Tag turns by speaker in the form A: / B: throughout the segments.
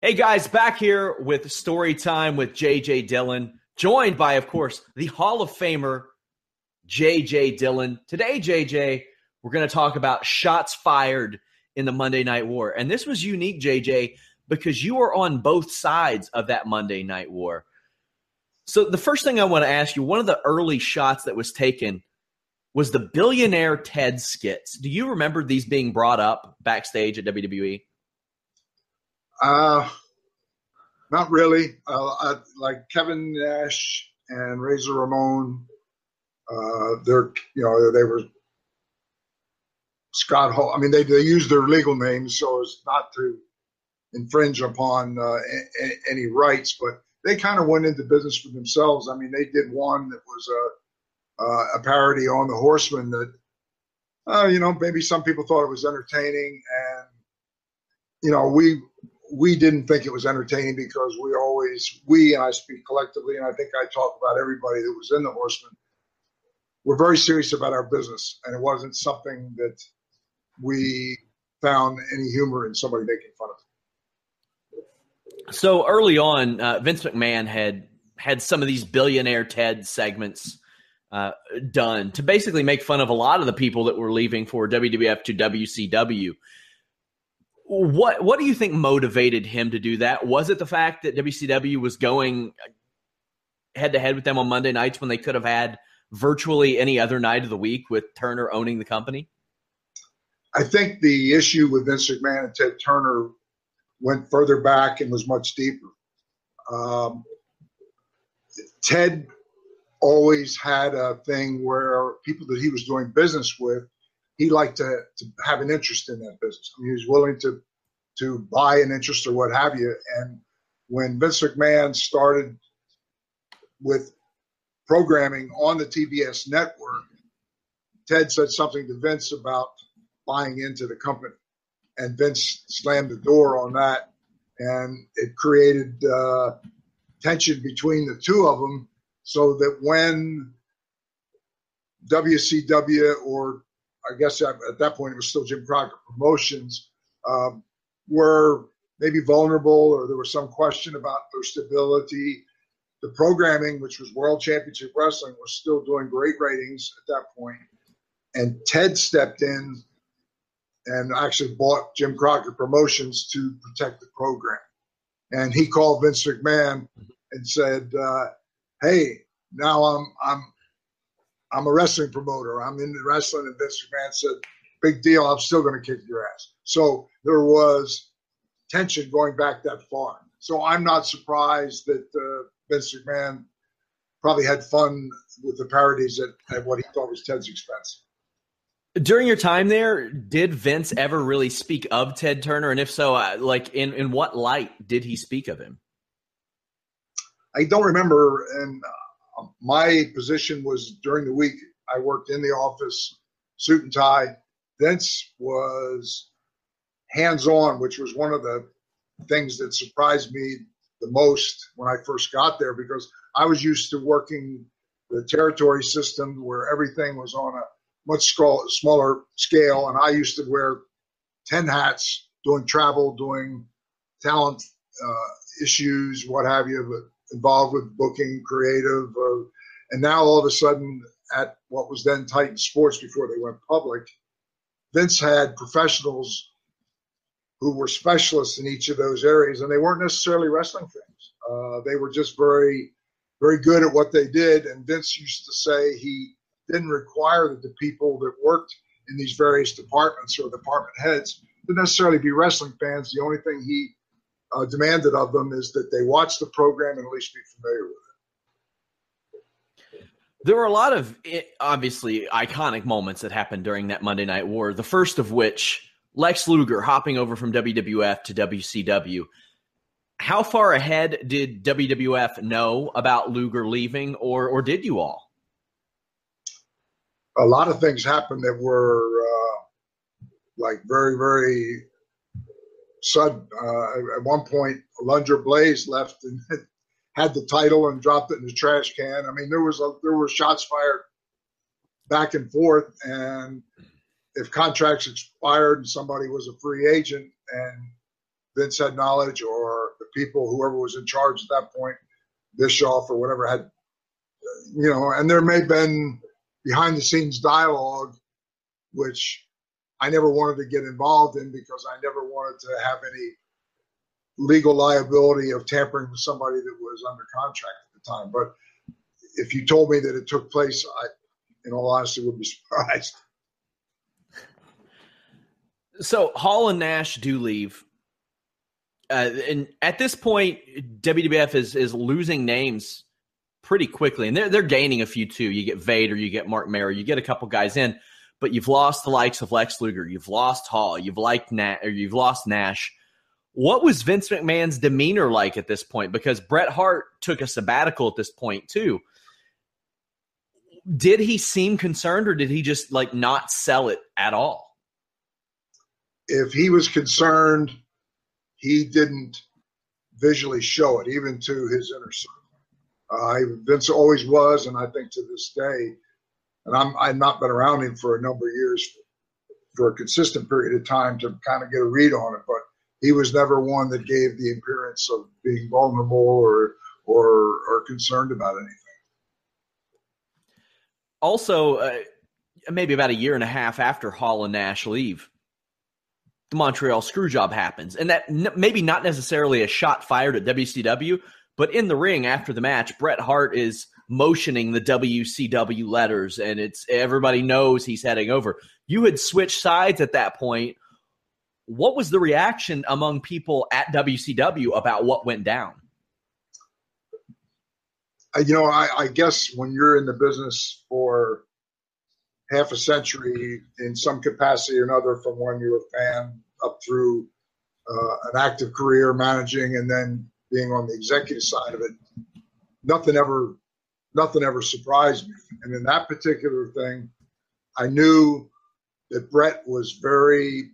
A: Hey guys, back here with Story Time with JJ Dillon, joined by, of course, the Hall of Famer JJ Dillon. Today, JJ, we're going to talk about shots fired in the Monday Night War. And this was unique, JJ, because you were on both sides of that Monday Night War. So, the first thing I want to ask you one of the early shots that was taken was the billionaire Ted skits. Do you remember these being brought up backstage at WWE?
B: Uh, not really. Uh, I, like Kevin Nash and Razor Ramon, uh, they're you know they were Scott Hall. I mean, they they used their legal names so as not to infringe upon uh, a, any rights, but they kind of went into business for themselves. I mean, they did one that was a uh, a parody on the Horseman that. Uh, you know, maybe some people thought it was entertaining, and you know, we we didn't think it was entertaining because we always we and I speak collectively, and I think I talk about everybody that was in the Horsemen. We're very serious about our business, and it wasn't something that we found any humor in somebody making fun
A: of. So early on, uh, Vince McMahon had had some of these billionaire Ted segments uh, done to basically make fun of a lot of the people that were leaving for WWF to WCW. What what do you think motivated him to do that? Was it the fact that WCW was going head to head with them on Monday nights when they could have had virtually any other night of the week with Turner owning the company?
B: I think the issue with Vince McMahon and Ted Turner went further back and was much deeper. Um, Ted always had a thing where people that he was doing business with he liked to, to have an interest in that business. I mean, he was willing to to buy an interest or what have you. And when Vince McMahon started with programming on the TBS network, Ted said something to Vince about buying into the company, and Vince slammed the door on that, and it created uh, tension between the two of them, so that when WCW or I guess at, that point it was still Jim Crockett Promotions, um, were maybe vulnerable or there was some question about their stability. The programming, which was World Championship Wrestling, was still doing great ratings at that point. And Ted stepped in and actually bought Jim Crockett Promotions to protect the program. And he called Vince McMahon and said, uh, "Hey, now I'm I'm I'm a wrestling promoter. I'm in the wrestling. And Vince McMahon said, big deal. I'm still going to kick your ass. So there was tension going back that far. So I'm not surprised that uh, Vince McMahon probably had fun with the parodies at, at what he thought was Ted's expense.
A: During your time there, did Vince ever really speak of Ted Turner? And if so, uh, like in, in what light did he speak of him?
B: I don't remember. And my position was during the week, I worked in the office, suit and tie. Vince was hands on, which was one of the things that surprised me the most when I first got there because I was used to working the territory system where everything was on a much smaller scale, and I used to wear ten hats doing travel, doing talent uh, issues, what have you, but involved with booking, creative, uh, and now all of a sudden at what was then Titan Sports before they went public, Vince had professionals who were specialists in each of those areas, and they weren't necessarily wrestling fans. Uh, they were just very, very good at what they did. And Vince used to say he didn't require that the people that worked in these various departments or department heads to necessarily be wrestling fans. The only thing he uh, demanded of them is that they watch the program and at least be familiar with it.
A: There were a lot of eh, obviously iconic moments that happened during that Monday Night War. The first of which Lex Luger hopping over from WWF to WCW. How far ahead did WWF know about Luger leaving, or or did you all?
B: A lot of things happened that were uh, like very very sudden. Uh, at one point, Alundra Blayze left and had the title and dropped it in the trash can. I mean, there was a, there were shots fired back and forth, and if contracts expired and somebody was a free agent and Vince had knowledge or the people, whoever was in charge at that point, Bischoff or whatever had, you know, and there may have been behind the scenes dialogue, which I never wanted to get involved in because I never wanted to have any legal liability of tampering with somebody that was under contract at the time. But if you told me that it took place, I, in all honesty, would be surprised.
A: So Hall and Nash do leave. Uh, and at this point, WWF is is losing names pretty quickly, and they're they're gaining a few too. You get Vader, you get Mark Mero, you get a couple guys in, but you've lost the likes of Lex Luger, you've lost Hall, you've liked Nash, or you've lost Nash. What was Vince McMahon's demeanor like at this point? Because Bret Hart took a sabbatical at this point too. Did he seem concerned, or did he just like not sell it at all?
B: if he was concerned, he didn't visually show it, even to his inner circle. Uh, Vince always was, and I think to this day, and I'm I've not been around him for a number of years for a consistent period of time to kind of get a read on it, but he was never one that gave the appearance of being vulnerable or or or concerned about anything.
A: Also, uh, maybe about a year and a half after Hall and Nash leave, the Montreal Screwjob happens, and that n- maybe not necessarily a shot fired at WCW, but in the ring after the match, Bret Hart is motioning the WCW letters, and it's everybody knows he's heading over. You had switched sides at that point. What was the reaction among people at WCW about what went down?
B: Uh, you know, I, I guess when you're in the business for half a century in some capacity or another from when you were a fan up through uh, an active career managing and then being on the executive side of it nothing ever nothing ever surprised me and in that particular thing i knew that Bret was very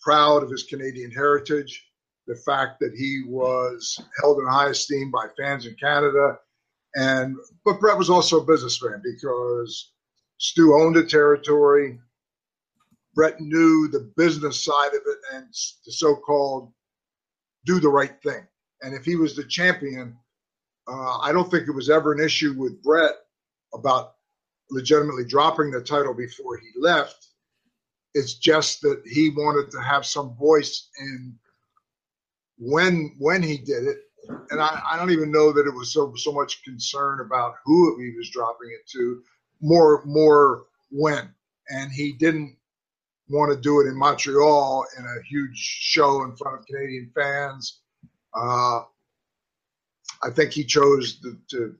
B: proud of his canadian heritage the fact that he was held in high esteem by fans in canada and but Bret was also a businessman because Stu owned a territory. Bret knew the business side of it and the so-called do the right thing. And if he was the champion, uh, I don't think it was ever an issue with Bret about legitimately dropping the title before he left. It's just that he wanted to have some voice in when when he did it. And I, I don't even know that it was so so much concern about who he was dropping it to more more when, and he didn't want to do it in Montreal in a huge show in front of Canadian fans. Uh, I think he chose to, to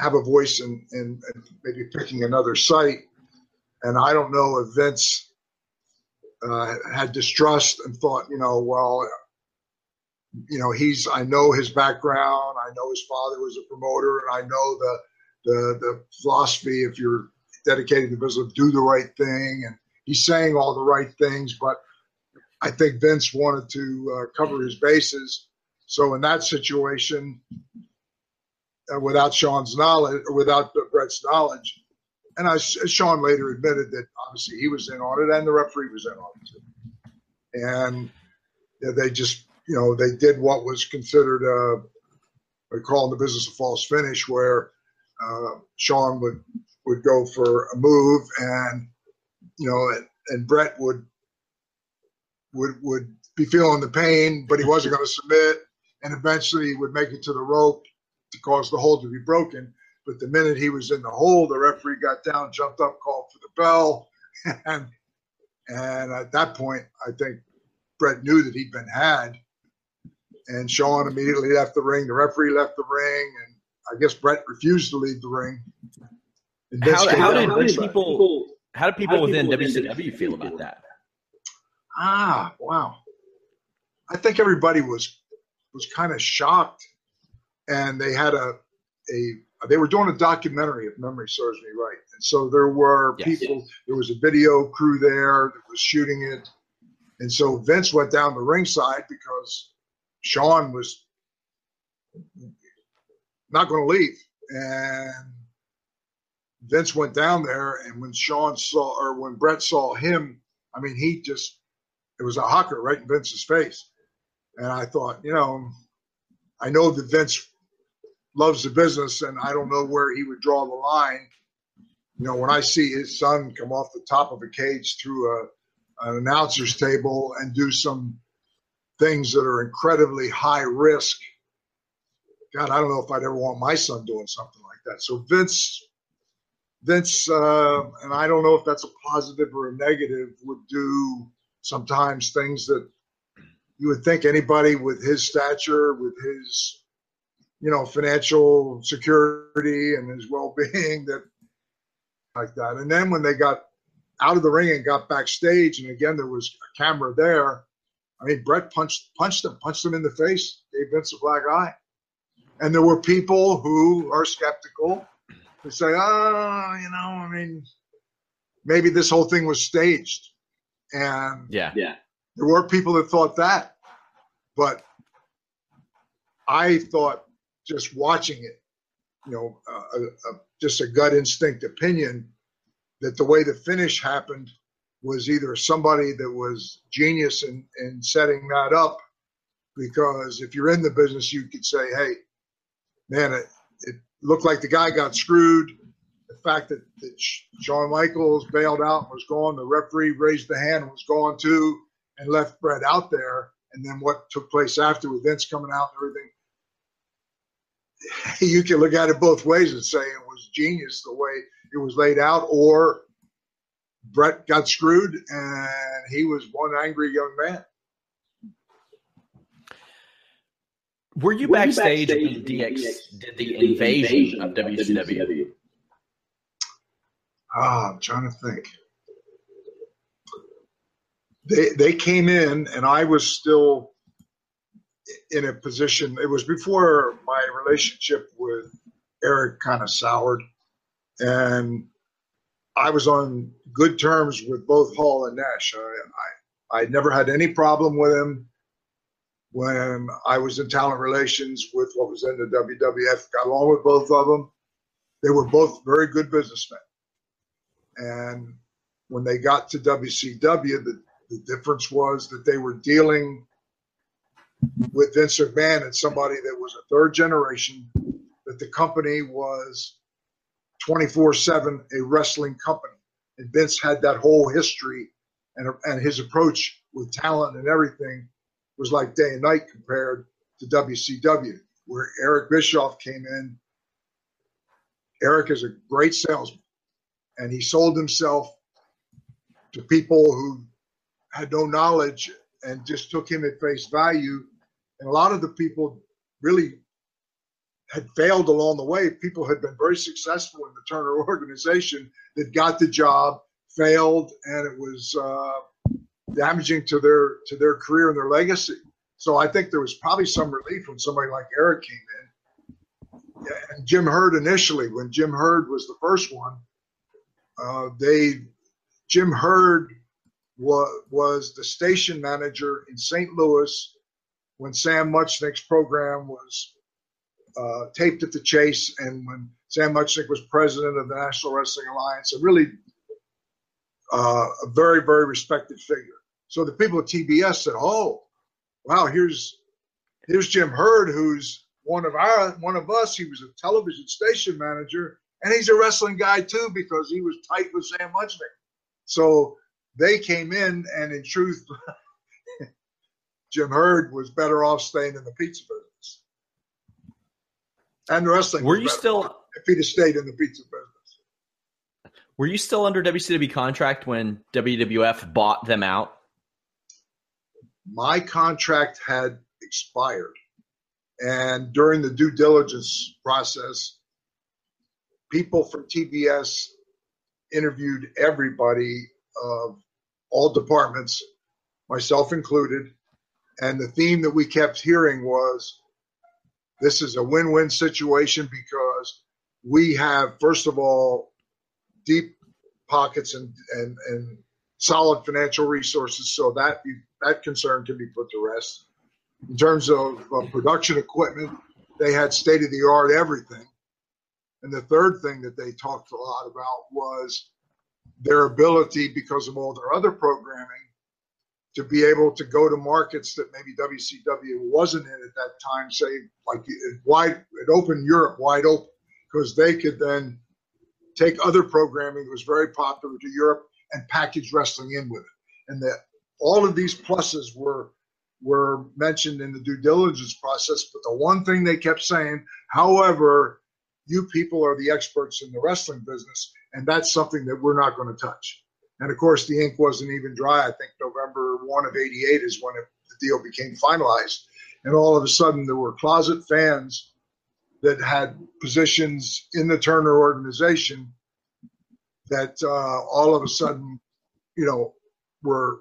B: have a voice in, in, in, maybe picking another site. And I don't know if Vince uh, had distrust and thought, you know, well, you know, he's, I know his background. I know his father was a promoter and I know the, the the philosophy if you're dedicated to business, do the right thing, and he's saying all the right things. But I think Vince wanted to uh, cover his bases So in that situation, uh, without Shawn's knowledge, without Bret's knowledge, and I, Shawn later admitted that obviously he was in on it and the referee was in on it too. And they just, you know, they did what was considered a, we call in the business a false finish, where uh, Shawn would would go for a move, and you know, and, and Bret would would would be feeling the pain, but he wasn't going to submit, and eventually would make it to the rope to cause the hold to be broken. But the minute he was in the hole, the referee got down, jumped up, called for the bell, and and at that point, I think Bret knew that he'd been had, and Shawn immediately left the ring. The referee left the ring, and I guess Bret refused to leave the ring.
A: How, how, did, how, did people? How did people within WCW feel about that?
B: Ah, wow. I think everybody was was kind of shocked, and they had a a they were doing a documentary, if memory serves me right. And so there were yes, people, there was a video crew there that was shooting it. And so Vince went down the ringside because Shawn was not going to leave. And Vince went down there, and when Shawn saw, or when Bret saw him, I mean, he just, it was a hawker right in Vince's face. And I thought, you know, I know that Vince loves the business, and I don't know where he would draw the line. You know, when I see his son come off the top of a cage through a, an announcer's table and do some things that are incredibly high risk, God, I don't know if I'd ever want my son doing something like that. So Vince, Vince, uh, and I don't know if that's a positive or a negative, would do sometimes things that you would think anybody with his stature, with his you know, financial security and his well-being that like that. And then when they got out of the ring and got backstage, and again there was a camera there. I mean, Bret punched punched him, punched him in the face, gave Vince a black eye. And there were people who are skeptical who say, "Oh, you know, I mean, maybe this whole thing was staged." And
A: yeah, yeah,
B: there were people that thought that, but I thought just watching it, you know, uh, just a gut instinct opinion that the way the finish happened was either somebody that was genius in, in setting that up, because if you're in the business, you could say, hey, man, it, it looked like the guy got screwed. The fact that, that Shawn Michaels bailed out and was gone, the referee raised the hand and was gone too, and left Bret out there. And then what took place after with Vince coming out and everything, you can look at it both ways and say it was genius the way it was laid out, or Bret got screwed and he was one angry young man.
A: Were you, Were backstage, you backstage when DX did the, the invasion, invasion of WCW? WCW?
B: Ah, I'm trying to think. They they came in and I was still in a position. It was before my relationship with Eric kind of soured, and I was on good terms with both Hall and Nash. I, I, I never had any problem with him when I was in talent relations with what was in the WWF. Got along with both of them. They were both very good businessmen. And when they got to WCW, the, the difference was that they were dealing with Vince McMahon and somebody that was a third generation, that the company was 24 7 a wrestling company. And Vince had that whole history and, and his approach with talent and everything was like day and night compared to WCW, where Eric Bischoff came in. Eric is a great salesman, and he sold himself to people who had no knowledge and just took him at face value. And a lot of the people really had failed along the way. People had been very successful in the Turner organization that got the job, failed, and it was uh, damaging to their to their career and their legacy. So I think there was probably some relief when somebody like Eric came in. And Jim Herd initially, when Jim Herd was the first one, uh, they Jim Herd was, was the station manager in St. Louis when Sam Muchnick's program was uh, taped at the Chase, and when Sam Muchnick was president of the National Wrestling Alliance, and really uh, a very, very respected figure. So the people at TBS said, "Oh, wow, here's here's Jim Herd, who's one of our one of us. He was a television station manager, and he's a wrestling guy too because he was tight with Sam Muchnick." So they came in, and in truth, Jim Herd was better off staying in the pizza business and wrestling.
A: Were you still
B: if he'd have stayed in the pizza business?
A: Were you still under WCW contract when WWF bought them out?
B: My contract had expired, and during the due diligence process, people from TBS interviewed everybody of all departments, myself included, and the theme that we kept hearing was this is a win win situation because we have, first of all, deep pockets and, and, and solid financial resources so that that concern can be put to rest. In terms of uh, production equipment, they had state of the art everything. And the third thing that they talked a lot about was their ability, because of all their other programming, to be able to go to markets that maybe WCW wasn't in at that time, say like it wide, it opened Europe wide open because they could then take other programming that was very popular to Europe and package wrestling in with it. And that all of these pluses were were mentioned in the due diligence process. But the one thing they kept saying, however, you people are the experts in the wrestling business, and that's something that we're not going to touch. And of course, the ink wasn't even dry. I think November 1 of 88 is when it, the deal became finalized. And all of a sudden, there were closet fans that had positions in the Turner organization that uh, all of a sudden, you know, were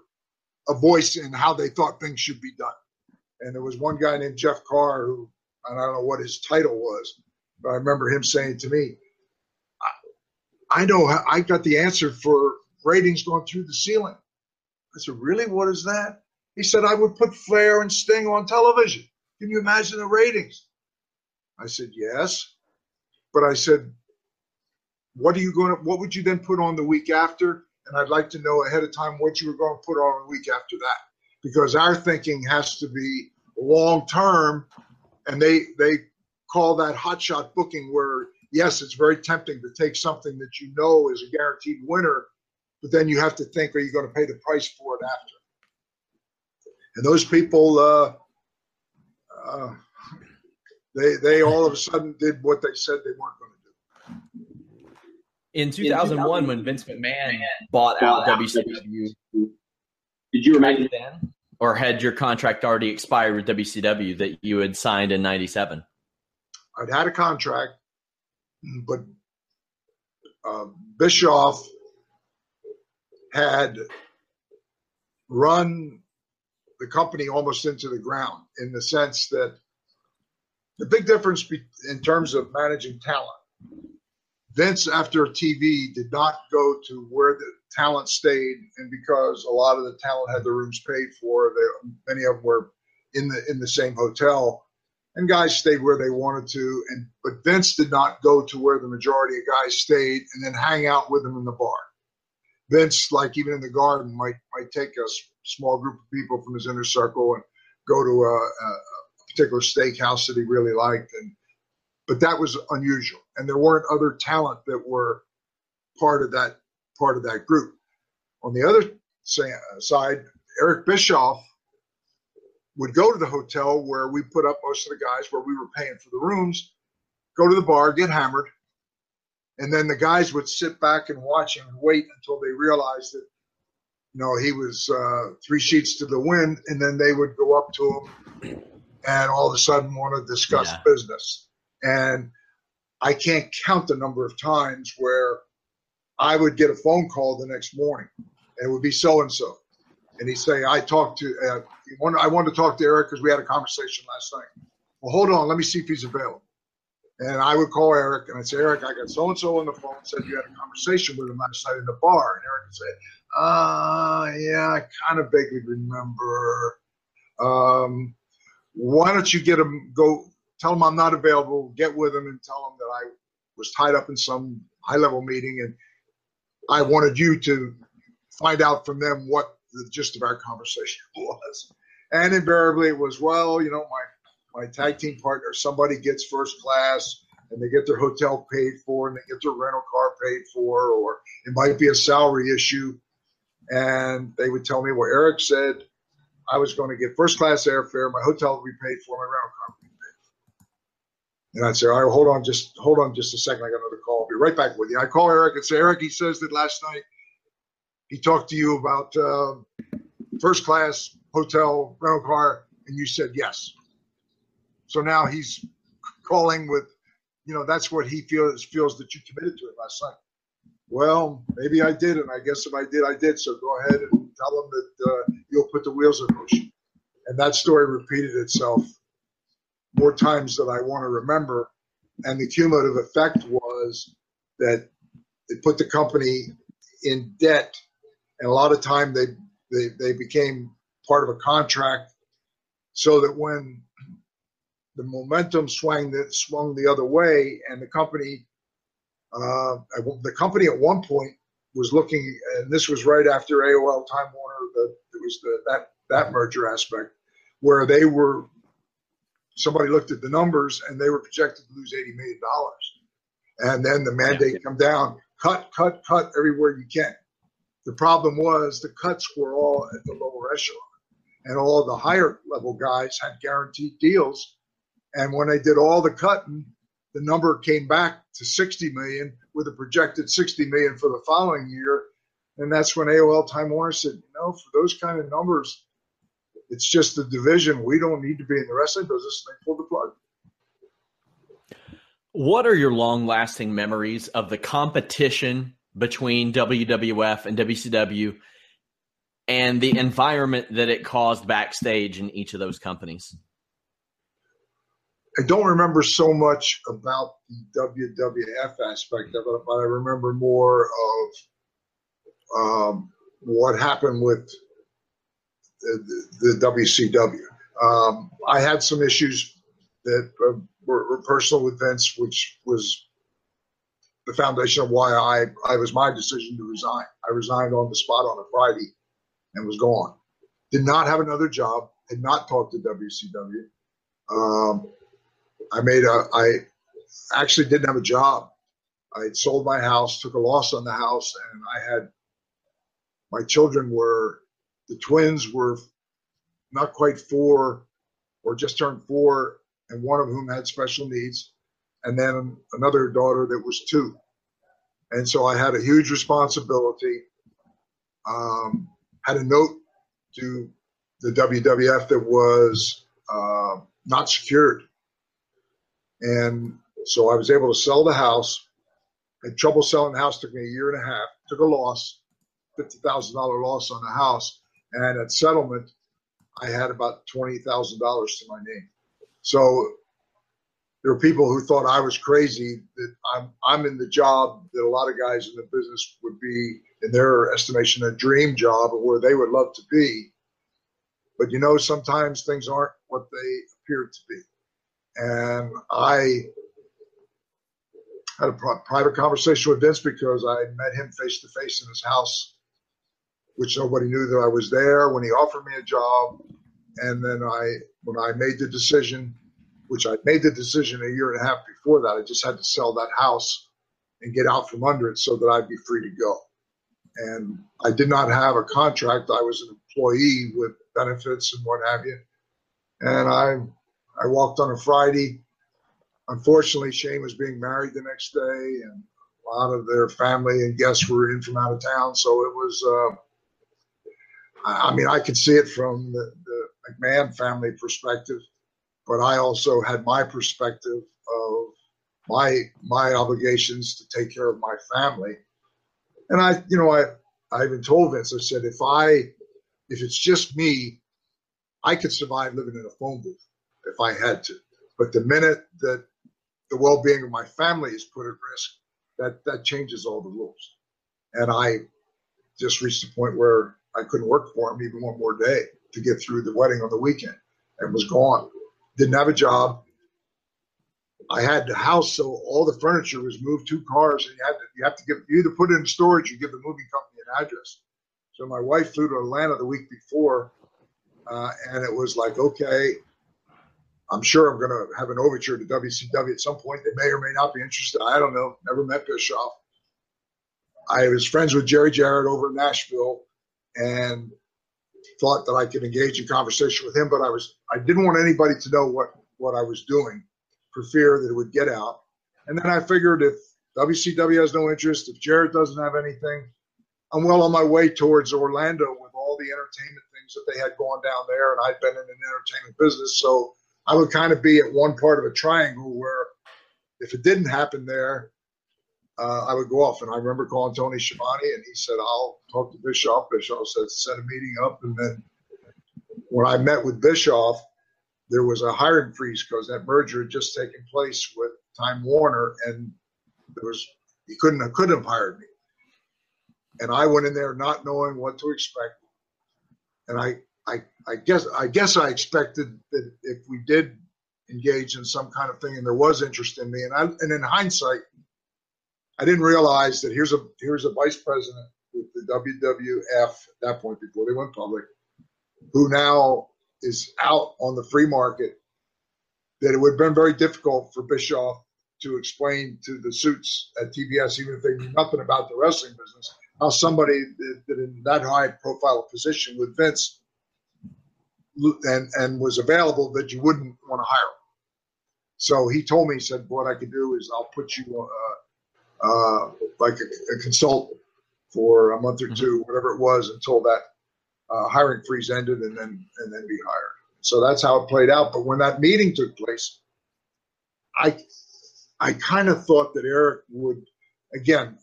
B: a voice in how they thought things should be done. And there was one guy named Jeff Carr who, I don't know what his title was, but I remember him saying to me, I, know I got the answer for ratings going through the ceiling. I said, Really? What is that? He said, I would put Flair and Sting on television. Can you imagine the ratings? I said, Yes. But I said, What are you going to, what would you then put on the week after? And I'd like to know ahead of time what you were going to put on the week after that. Because our thinking has to be long term. And they they call that hotshot booking where yes, it's very tempting to take something that you know is a guaranteed winner but then you have to think, are you going to pay the price for it after? And those people, uh, uh, they they all of a sudden did what they said they weren't going to do.
A: In 2001, when Vince McMahon bought out WCW,
C: did you imagine
A: then, or had your contract already expired with WCW that you had signed in '97?
B: I'd had a contract, but uh, Bischoff had run the company almost into the ground in the sense that the big difference be, in terms of managing talent. Vince, after TV, did not go to where the talent stayed, and because a lot of the talent had their rooms paid for, they, many of them were in the in the same hotel, and guys stayed where they wanted to. And but Vince did not go to where the majority of guys stayed and then hang out with them in the bar. Vince, like even in the garden, might might take a small group of people from his inner circle and go to a, a particular steakhouse that he really liked, and but that was unusual, and there weren't other talent that were part of that part of that group. On the other uh, side, Eric Bischoff would go to the hotel where we put up most of the guys, where we were paying for the rooms, go to the bar, get hammered, and then the guys would sit back and watch him and wait until they realized that you know he was uh, three sheets to the wind and then they would go up to him and all of a sudden want to discuss yeah. business and i can't count the number of times where i would get a phone call the next morning and it would be so and so and he'd say i talked to uh, i wanted to talk to eric because we had a conversation last night well hold on let me see if he's available and I would call Eric and I'd say, Eric, I got so and so on the phone, said you had a conversation with him last night in the bar. And Eric would say, uh, yeah, I kind of vaguely remember. Um, why don't you get him go tell him I'm not available, get with him and tell him that I was tied up in some high level meeting and I wanted you to find out from them what the gist of our conversation was. And invariably it was, well, you know, my my tag team partner, somebody gets first class and they get their hotel paid for and they get their rental car paid for, or it might be a salary issue. And they would tell me, well, Eric said I was going to get first class airfare, my hotel would be paid for, my rental car would be paid for. And I'd say, all right, hold on, just hold on just a second. I got another call. I'll be right back with you. I call Eric and say, Eric, he says that last night he talked to you about uh, first class hotel rental car, and you said yes. So now he's calling with, you know, that's what he feels feels that you committed to it last night. Well, maybe I did, and I guess if I did, I did. So go ahead and tell him that uh, you'll put the wheels in motion. And that story repeated itself more times than I want to remember. And the cumulative effect was that it put the company in debt, and a lot of time they they, they became part of a contract, so that when the momentum swung that swung the other way, and the company uh, the company at one point was looking, and this was right after AOL Time Warner. The, it was the, that that merger aspect where they were. Somebody looked at the numbers and they were projected to lose eighty million dollars, and then the mandate yeah. come down, cut, cut, cut everywhere you can. The problem was the cuts were all at the lower echelon, and all the higher level guys had guaranteed deals. And when they did all the cutting, the number came back to 60 million with a projected 60 million for the following year. And that's when AOL Time Warner said, you know, for those kind of numbers, it's just the division. We don't need to be in the wrestling business. They pulled the plug.
A: What are your long lasting memories of the competition between WWF and WCW and the environment that it caused backstage in each of those companies?
B: I don't remember so much about the WWF aspect of it, but I remember more of um, what happened with the, the WCW. Um, I had some issues that uh, were, were, personal with Vince, which was the foundation of why I, I was my decision to resign. I resigned on the spot on a Friday and was gone. Did not have another job. Had not talked to WCW. Um, I made a, I actually didn't have a job. I had sold my house, took a loss on the house, and I had my children were the twins were not quite four or just turned four, and one of whom had special needs, and then another daughter that was two. And so I had a huge responsibility. Um, had a note to the WWF that was uh, not secured. And so I was able to sell the house. Had trouble selling the house. Took me a year and a half. Took a loss, fifty thousand dollar loss on the house. And at settlement, I had about twenty thousand dollars to my name. So there were people who thought I was crazy that I'm I'm in the job that a lot of guys in the business would be in their estimation a dream job or where they would love to be. But you know, sometimes things aren't what they appear to be. And I had a private conversation with Vince because I met him face to face in his house, which nobody knew that I was there when he offered me a job. And then I, when I made the decision, which I made the decision a year and a half before that, I just had to sell that house and get out from under it so that I'd be free to go. And I did not have a contract. I was an employee with benefits and what have you. And I I walked on a Friday. Unfortunately, Shane was being married the next day, and a lot of their family and guests were in from out of town. So it was, uh, I mean, I could see it from the, the McMahon family perspective, but I also had my perspective of my my obligations to take care of my family. And I, you know, I I even told Vince, I said, if I if it's just me, I could survive living in a phone booth if I had to. But the minute that the well-being of my family is put at risk, that that changes all the rules. And I just reached a point where I couldn't work for him even one more day to get through the wedding on the weekend and was gone. Didn't have a job. I had the house, so all the furniture was moved two cars, and you had to you have to give you either put it in storage or give the moving company an address. So my wife flew to Atlanta the week before, uh, and it was like, okay, I'm sure I'm going to have an overture to WCW at some point. They may or may not be interested. I don't know. Never met Bischoff. I was friends with Jerry Jarrett over in Nashville, and thought that I could engage in conversation with him, but I was I didn't want anybody to know what what I was doing for fear that it would get out. And then I figured if WCW has no interest, if Jarrett doesn't have anything, I'm well on my way towards Orlando with all the entertainment things that they had going down there, and I'd been in an entertainment business, so I would kind of be at one part of a triangle where if it didn't happen there, uh, I would go off. And I remember calling Tony Schiavone, and he said, "I'll talk to Bischoff." Bischoff said, "Set a meeting up." And then when I met with Bischoff, there was a hiring freeze because that merger had just taken place with Time Warner, and there was he couldn't have, couldn't have hired me. And I went in there not knowing what to expect, and I I I guess I guess I expected that if we did engage in some kind of thing and there was interest in me, and I and in hindsight I didn't realize that here's a here's a vice president with the WWF at that point before they went public, who now is out on the free market. That it would have been very difficult for Bischoff to explain to the suits at TBS, even if they knew nothing about the wrestling business, how somebody that, that in that high profile position with Vince and and was available that you wouldn't want to hire him. So he told me, he said, "What I could do is I'll put you." Uh, uh, like a, a, consultant for a month or mm-hmm. two, whatever it was, until that uh, hiring freeze ended, and then and then be hired. So that's how it played out. But when that meeting took place, I I kind of thought that Eric would again.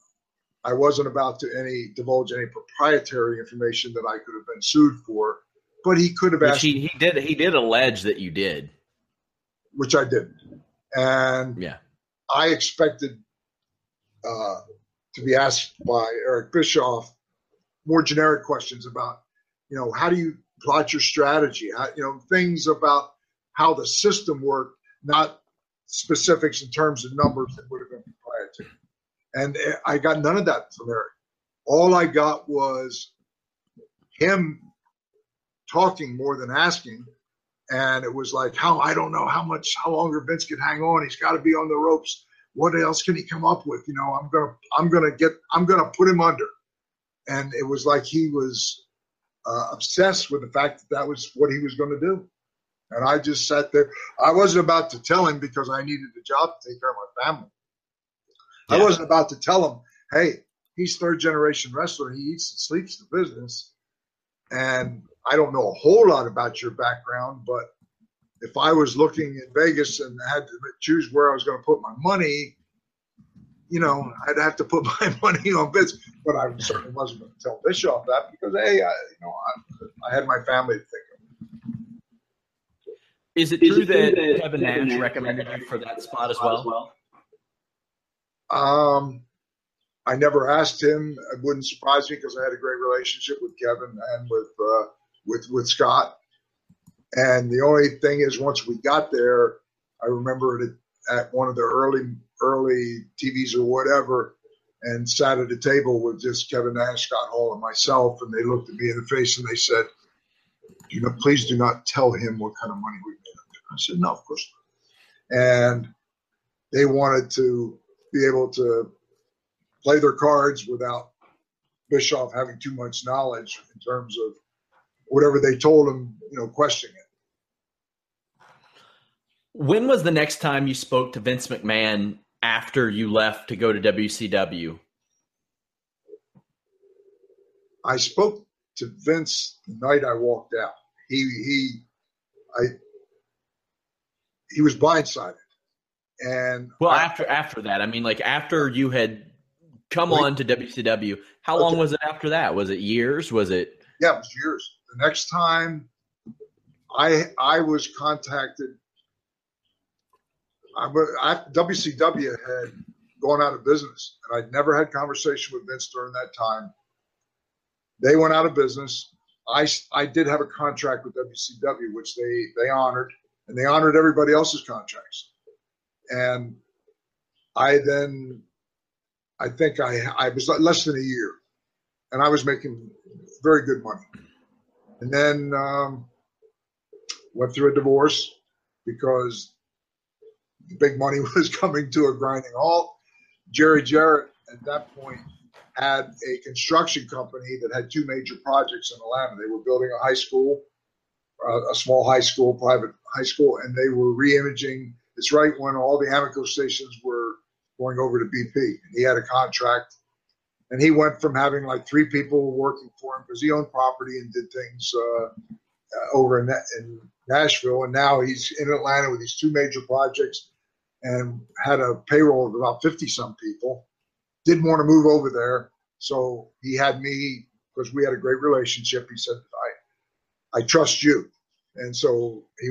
B: I wasn't about to any divulge any proprietary information that I could have been sued for, but he could have asked.
A: He, he did. He did allege that you did,
B: which I didn't. And
A: yeah,
B: I expected uh, to be asked by Eric Bischoff more generic questions about, you know, how do you plot your strategy? How, you know, things about how the system worked, not specifics in terms of numbers that would have been proprietary. And eh, I got none of that from Eric. All I got was him talking more than asking. And it was like, how I don't know how much, how longer Vince can hang on. He's got to be on the ropes what else can he come up with? You know, I'm gonna I'm gonna get I'm gonna put him under. And it was like he was uh, obsessed with the fact that that was what he was going to do. And I just sat there. I wasn't about to tell him because I needed a job to take care of my family. Yeah. I wasn't about to tell him, hey, he's third generation wrestler. He eats and sleeps the business. And I don't know a whole lot about your background, but if I was looking in Vegas and had to choose where I was going to put my money, you know, I'd have to put my money on bits. But I certainly wasn't going to tell Bischoff that because, hey, I, you know, I, I had my family to think of.
A: Is it true, Is it that, that Kevin Nash, Nash recommended you for that spot as well?
B: Um, I never asked him. It wouldn't surprise me because I had a great relationship with Kevin and with uh, with with Scott. And the only thing is, once we got there, I remember it at one of the early early TVs or whatever, and sat at a table with just Kevin Nash, Scott Hall, and myself, and they looked at me in the face and they said, "You know, please do not tell him what kind of money we made." I said, "No, of course not." And they wanted to be able to play their cards without Bischoff having too much knowledge in terms of whatever they told him, you know, questioning it.
A: When was the next time you spoke to Vince McMahon after you left to go to WCW?
B: I spoke to Vince the night I walked out. He he I he was blindsided. And
A: well,
B: I,
A: after after that, I mean, like after you had come wait, on to WCW, how long was it after that? Was it years? Was it?
B: Yeah, it was years. The next time I I was contacted I, I, WCW had gone out of business, and I'd never had conversation with Vince during that time. They went out of business. I, I did have a contract with WCW, which they they honored, and they honored everybody else's contracts. And I then, I think I I was less than a year, and I was making very good money, and then um, went through a divorce because big money was coming to a grinding halt. Jerry Jarrett at that point had a construction company that had two major projects in Atlanta. They were building a high school, uh, a small high school, private high school, and they were re-imaging. It's right when all the Amoco stations were going over to BP. And he had a contract, and he went from having like three people working for him because he owned property and did things uh, uh, over in, in Nashville, and now he's in Atlanta with these two major projects and had a payroll of about 50 some people didn't want to move over there. So he had me because we had a great relationship. He said, I, I trust you. And so he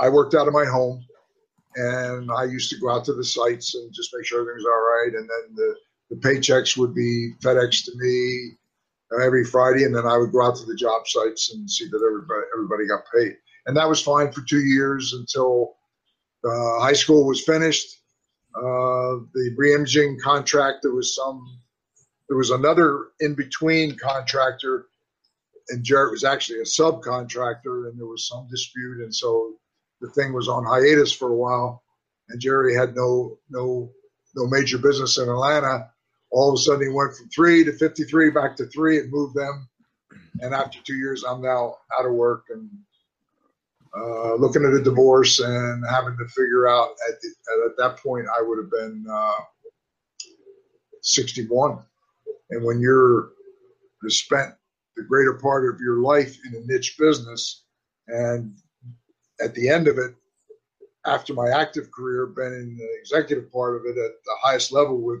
B: I worked out of my home, and I used to go out to the sites and just make sure everything's all right. And then the, the paychecks would be FedEx to me every Friday, and then I would go out to the job sites and see that everybody everybody got paid. And that was fine for two years until uh, high school was finished. Uh, the re-imaging contract, there was some, there was another in between contractor, and Jarrett was actually a subcontractor, and there was some dispute, and so the thing was on hiatus for a while, and Jerry had no no no major business in Atlanta. All of a sudden, he went from three to 53 back to three and moved them. And after two years, I'm now out of work and uh, looking at a divorce and having to figure out at, the, at that point, I would have been uh, 61. And when you're spent the greater part of your life in a niche business and at the end of it, after my active career, been in the executive part of it at the highest level with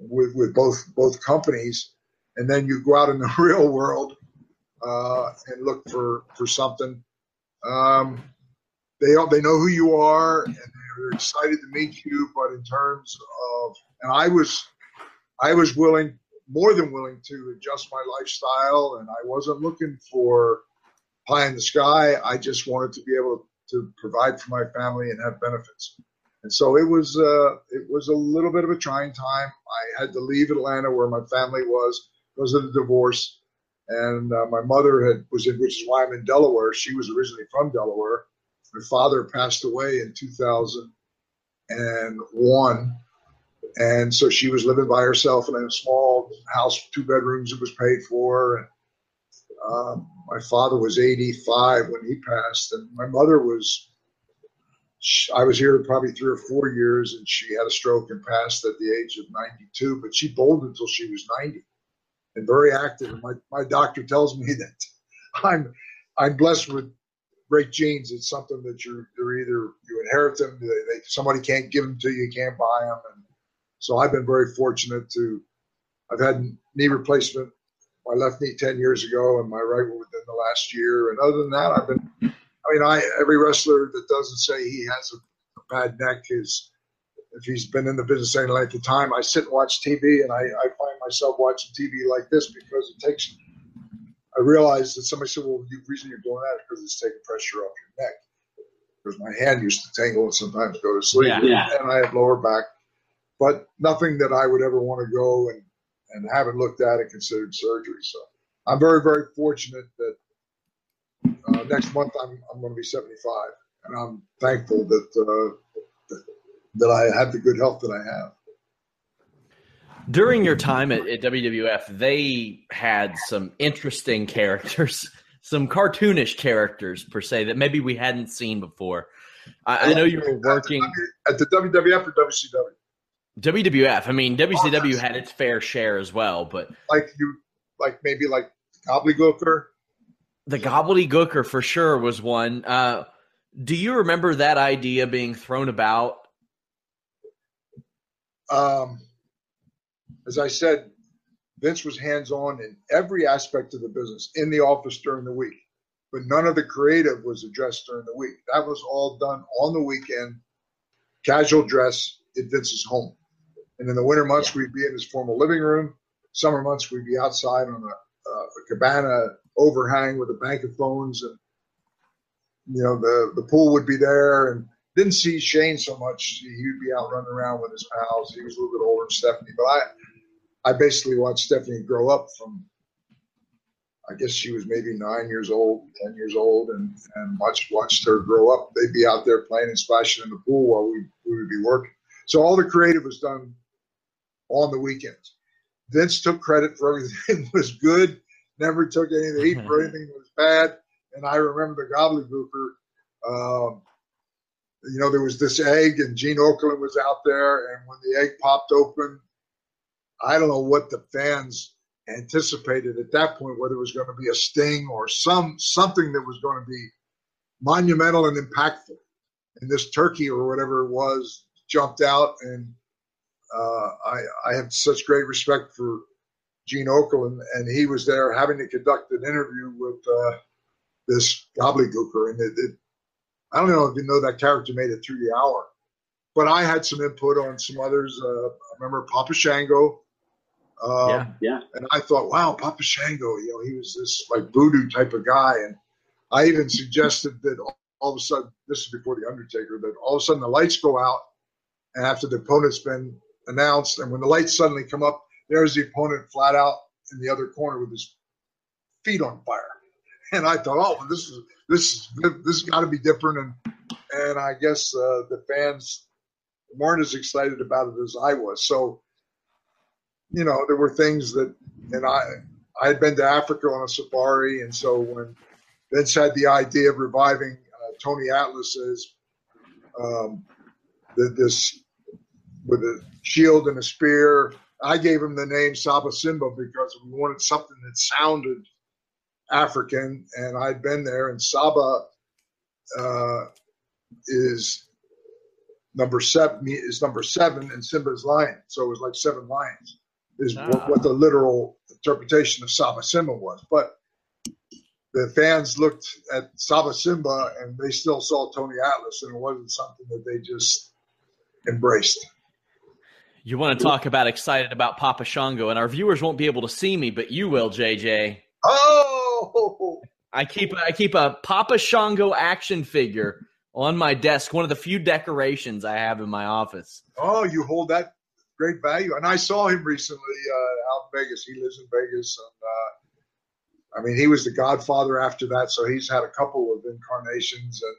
B: with with both both companies, and then you go out in the real world uh, and look for for something. Um, they they know who you are and they're excited to meet you. But in terms of, and I was I was willing, more than willing, to adjust my lifestyle, and I wasn't looking for pie in the sky. I just wanted to be able to provide for my family and have benefits. And so it was uh, it was a little bit of a trying time. I had to leave Atlanta where my family was because of the divorce, and uh, my mother had was in, which is why I'm in Delaware. She was originally from Delaware. My father passed away in 2001, and so she was living by herself in a small house, two bedrooms. It was paid for, and um, my father was 85 when he passed, and my mother was. I was here probably three or four years, and she had a stroke and passed at the age of 92. But she bowled until she was 90, and very active. And my, my doctor tells me that I'm I'm blessed with great genes. It's something that you're, you're either you inherit them, they, they, somebody can't give them to you, you can't buy them, and so I've been very fortunate to. I've had knee replacement my left knee 10 years ago and my right within the last year. And other than that, I've been, I mean, I every wrestler that doesn't say he has a, a bad neck is, if he's been in the business any length of time, I sit and watch TV and I, I find myself watching TV like this because it takes, I realize that somebody said, well, the reason you're doing that is because it's taking pressure off your neck. Because my hand used to tangle and sometimes go to sleep.
C: Yeah, yeah.
B: And I have lower back, but nothing that I would ever want to go and and haven't looked at it considered surgery. So I'm very, very fortunate that uh, next month I'm I'm going to be 75, and I'm thankful that uh, that I have the good health that I have.
A: During your time at, at WWF, they had some interesting characters, some cartoonish characters per se that maybe we hadn't seen before. I, I know you were working
B: at the WWF or WCW.
A: WWF. I mean, WCW oh, had its fair share as well, but
B: like you, like maybe like Gobbledygooker.
A: The Gobbledygooker for sure was one. Uh, do you remember that idea being thrown about?
B: Um, as I said, Vince was hands on in every aspect of the business in the office during the week, but none of the creative was addressed during the week. That was all done on the weekend, casual dress at Vince's home. And in the winter months, yeah. we'd be in his formal living room. Summer months, we'd be outside on a, uh, a cabana overhang with a bank of phones, and you know the the pool would be there. And didn't see Shane so much. He'd be out running around with his pals. He was a little bit older than Stephanie, but I I basically watched Stephanie grow up from. I guess she was maybe nine years old, ten years old, and and watched watched her grow up. They'd be out there playing and splashing in the pool while we we would be working. So all the creative was done on the weekends. Vince took credit for everything was good, never took any of the heat for anything that was bad. And I remember the gobbledygooker. Um, you know, there was this egg, and Gene Okerlund was out there, and when the egg popped open, I don't know what the fans anticipated at that point, whether it was going to be a sting or some something that was going to be monumental and impactful. And this turkey or whatever it was jumped out, and uh, I, I have such great respect for Gene Okerlund, and he was there having to conduct an interview with uh, this gobbledygooker. And it, it, I don't know if you know that character made it through the hour, but I had some input on some others. Uh, I remember Papa Shango.
C: Um, yeah, yeah.
B: And I thought, wow, Papa Shango, you know, he was this like voodoo type of guy. And I even suggested that all, all of a sudden, this is before The Undertaker, that all of a sudden the lights go out and after the opponent's been announced, and when the lights suddenly come up, there's the opponent flat out in the other corner with his feet on fire. And I thought, oh, this is this this got to be different, and and I guess uh, the fans weren't as excited about it as I was. So, you know, there were things that, and I I had been to Africa on a safari, and so when Vince had the idea of reviving uh, Tony Atlas as um, this with a shield and a spear. I gave him the name Saba Simba because we wanted something that sounded African, and I'd been there. And Saba uh, is number seven is number seven, and Simba is lion. So it was like seven lions is ah. what, what, the literal interpretation of Saba Simba was. But the fans looked at Saba Simba and they still saw Tony Atlas, and it wasn't something that they just embraced.
A: You want to talk about excited about Papa Shango, and our viewers won't be able to see me, but you will, JJ.
B: Oh,
A: I keep I keep a Papa Shango action figure on my desk, one of the few decorations I have in my office.
B: Oh, you hold that great value, and I saw him recently uh, out in Vegas. He lives in Vegas, and uh, I mean, he was the Godfather after that, so he's had a couple of incarnations, and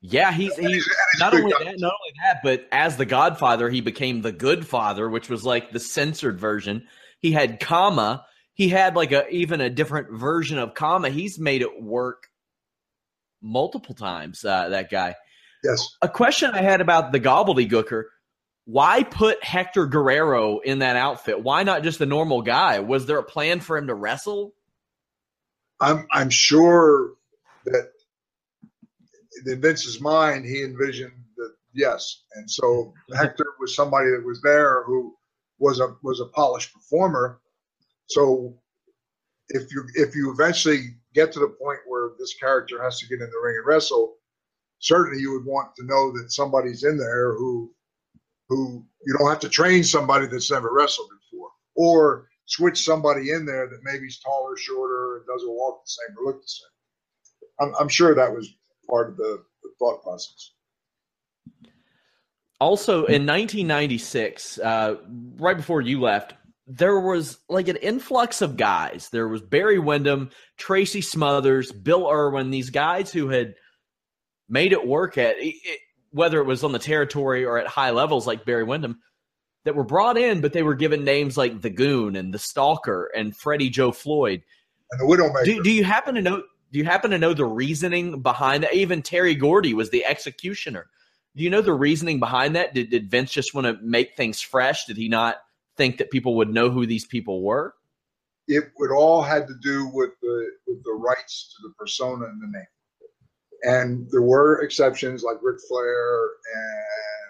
A: yeah, he's, he's not only that, not only that, but as the Godfather, he became the Good Father, which was like the censored version. He had Kama. He had like a even a different version of Kama. He's made it work multiple times. Uh, that guy.
B: Yes.
A: A question I had about the Gobbledygooker: Why put Hector Guerrero in that outfit? Why not just a normal guy? Was there a plan for him to wrestle?
B: I'm I'm sure that in Vince's mind, he envisioned that yes, and so Hector was somebody that was there who was a was a polished performer. So if you if you eventually get to the point where this character has to get in the ring and wrestle, certainly you would want to know that somebody's in there who who you don't have to train somebody that's never wrestled before, or switch somebody in there that maybe taller, shorter, and doesn't walk the same or look the same. I'm, I'm sure that was part of the, the thought process.
A: Also, in 1996, uh, right before you left, there was like an influx of guys. There was Barry Windham, Tracy Smothers, Bill Irwin, these guys who had made it work at it, whether it was on the territory or at high levels like Barry Windham that were brought in, but they were given names like the Goon and the Stalker and Freddie Joe Floyd
B: and the Widowmaker.
A: Do, do you happen to know? Do you happen to know the reasoning behind that? Even Terry Gordy was the executioner. Do you know the reasoning behind that? Did, did Vince just want to make things fresh? Did he not think that people would know who these people were?
B: It would all had to do with the with the rights to the persona and the name. And there were exceptions like Ric Flair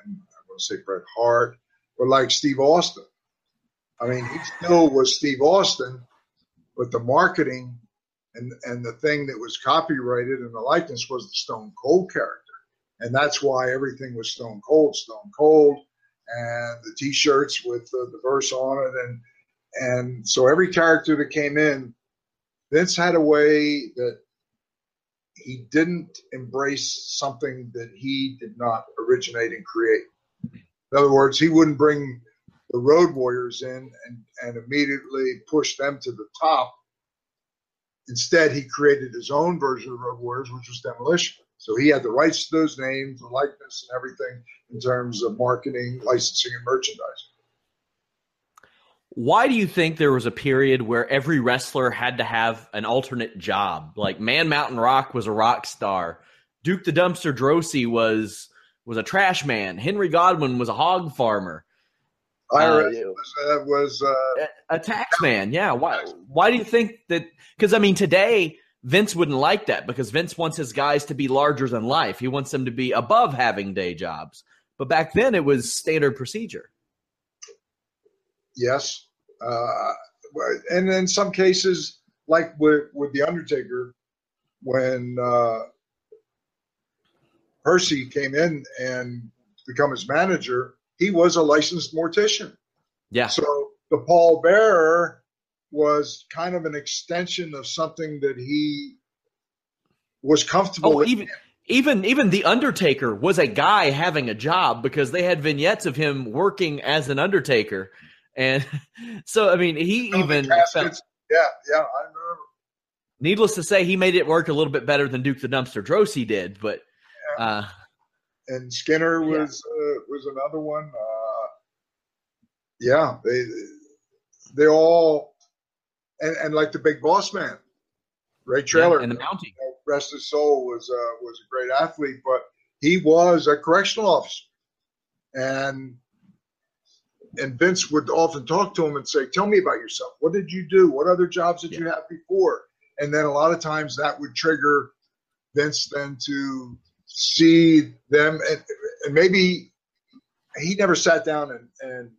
B: and I want to say Bret Hart, but like Steve Austin. I mean, he still was Steve Austin, but the marketing and and the thing that was copyrighted and the likeness was the Stone Cold character, and that's why everything was Stone Cold, Stone Cold, and the T-shirts with the, the verse on it, and and so every character that came in, Vince had a way that he didn't embrace something that he did not originate and create. In other words, he wouldn't bring the Road Warriors in and, and immediately push them to the top. Instead, he created his own version of Road Warriors, which was Demolition. So he had the rights to those names, the likeness, and everything in terms of marketing, licensing, and merchandising.
A: Why do you think there was a period where every wrestler had to have an alternate job? Like Man Mountain Rock was a rock star, Duke the Dumpster Droese was was a trash man, Henry Godwinn was a hog farmer.
B: IRS uh, was, uh, was uh,
A: a, a tax man. Yeah. Why? Why do you think that? Because I mean, today Vince wouldn't like that because Vince wants his guys to be larger than life. He wants them to be above having day jobs. But back then, it was standard procedure.
B: Yes, uh, and in some cases, like with with the Undertaker, when uh, Percy came in and become his manager, he was a licensed mortician.
A: Yeah.
B: So the Paul Bearer was kind of an extension of something that he was comfortable
A: oh,
B: with.
A: Even, even even the Undertaker was a guy having a job because they had vignettes of him working as an Undertaker, and so I mean he even felt,
B: yeah yeah I remember.
A: Needless to say, he made it work a little bit better than Duke the Dumpster Droese did, but. Yeah. Uh,
B: and Skinner was yeah. uh, was another one. Uh, yeah, they they all and, and like the big boss man, Ray Traylor,
A: yeah, and the Mountie. You know,
B: rest his soul was uh, was a great athlete, but he was a correctional officer, and and Vince would often talk to him and say, "Tell me about yourself. What did you do? What other jobs did yeah. you have before?" And then a lot of times that would trigger Vince then to see them and, and maybe he never sat down and, and